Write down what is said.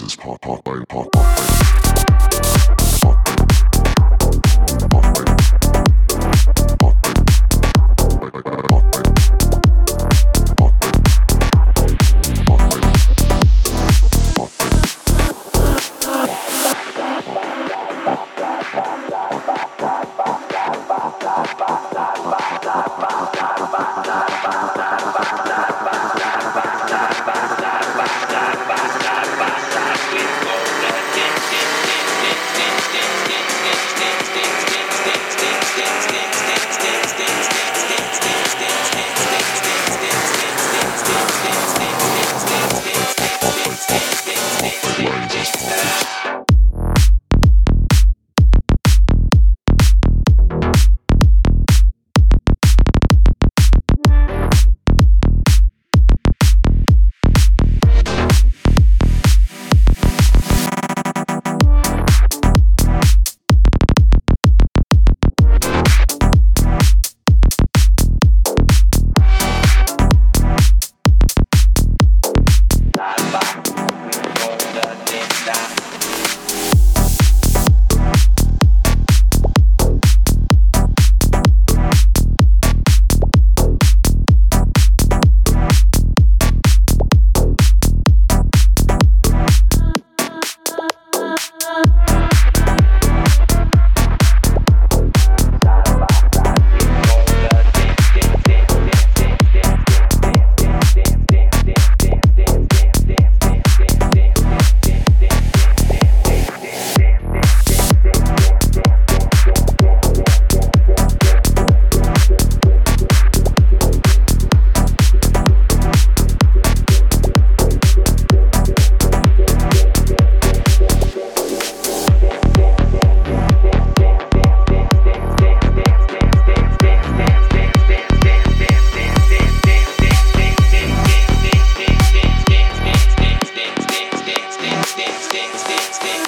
noises pop pop pop pop pop. Bye.